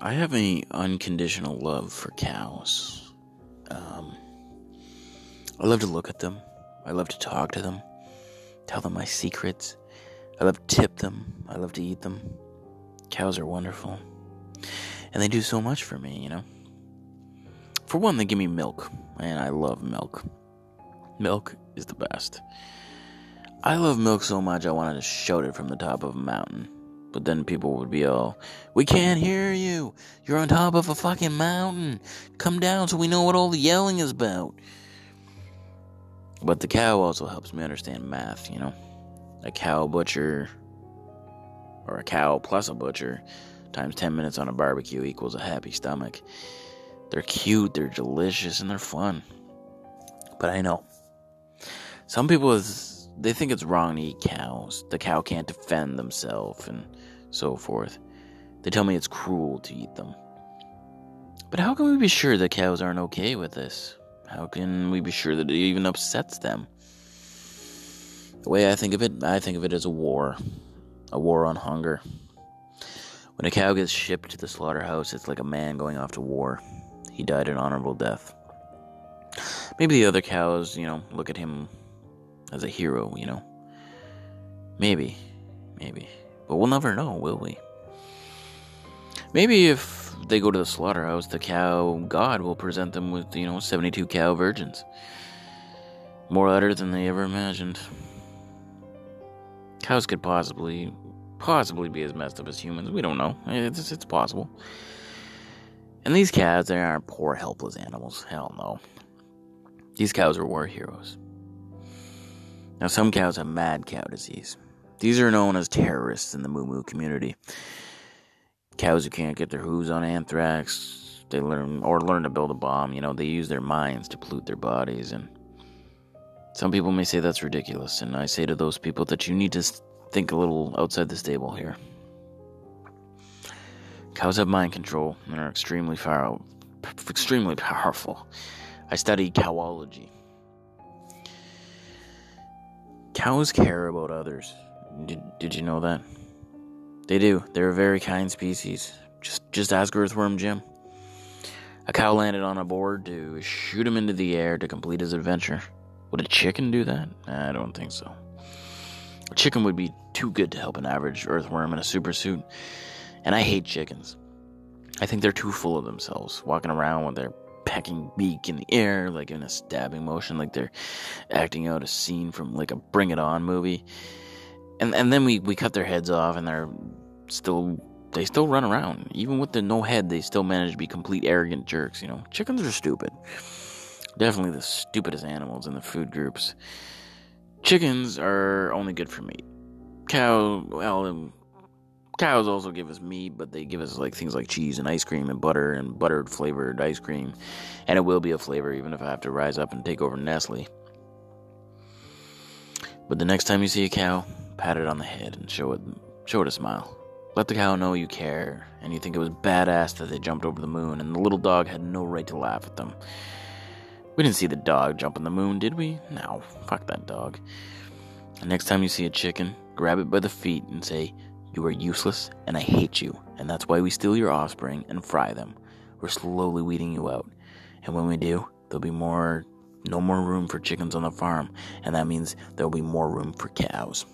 I have an unconditional love for cows. Um, I love to look at them. I love to talk to them, tell them my secrets. I love to tip them. I love to eat them. Cows are wonderful. And they do so much for me, you know? For one, they give me milk, and I love milk. Milk is the best. I love milk so much I wanted to shout it from the top of a mountain. But then people would be all, We can't hear you. You're on top of a fucking mountain. Come down so we know what all the yelling is about. But the cow also helps me understand math, you know? A cow butcher, or a cow plus a butcher, times 10 minutes on a barbecue equals a happy stomach. They're cute, they're delicious, and they're fun. But I know. Some people, they think it's wrong to eat cows. The cow can't defend themselves and so forth. They tell me it's cruel to eat them. But how can we be sure that cows aren't okay with this? How can we be sure that it even upsets them? The way I think of it, I think of it as a war. A war on hunger. When a cow gets shipped to the slaughterhouse, it's like a man going off to war. He died an honorable death. Maybe the other cows, you know, look at him as a hero, you know. Maybe. Maybe. But we'll never know, will we? Maybe if they go to the slaughterhouse, the cow god will present them with, you know, 72 cow virgins. More udder than they ever imagined. Cows could possibly, possibly be as messed up as humans. We don't know. It's, it's possible. And these cows, they aren't poor, helpless animals. Hell no. These cows are war heroes. Now, some cows have mad cow disease. These are known as terrorists in the Moo Moo community. Cows who can't get their hooves on anthrax, they learn or learn to build a bomb. You know, they use their minds to pollute their bodies, and some people may say that's ridiculous. And I say to those people that you need to think a little outside the stable here. Cows have mind control and are extremely far, extremely powerful. I study cowology. Cows care about others. Did, did you know that? They do. They're a very kind species. Just just ask Earthworm Jim. A cow landed on a board to shoot him into the air to complete his adventure. Would a chicken do that? I don't think so. A chicken would be too good to help an average earthworm in a super suit. And I hate chickens. I think they're too full of themselves, walking around with their pecking beak in the air, like in a stabbing motion, like they're acting out a scene from like a Bring It On movie. And and then we, we cut their heads off, and they're still they still run around, even with the no head. They still manage to be complete arrogant jerks. You know, chickens are stupid. Definitely the stupidest animals in the food groups. Chickens are only good for meat. Cow, well, cows also give us meat, but they give us like things like cheese and ice cream and butter and buttered flavored ice cream. And it will be a flavor even if I have to rise up and take over Nestle. But the next time you see a cow, pat it on the head and show it show it a smile. Let the cow know you care and you think it was badass that they jumped over the moon and the little dog had no right to laugh at them. We didn't see the dog jump on the moon, did we? No, fuck that dog. And next time you see a chicken, grab it by the feet and say, you are useless, and I hate you, and that's why we steal your offspring and fry them. We're slowly weeding you out. And when we do, there'll be more, no more room for chickens on the farm, and that means there'll be more room for cows.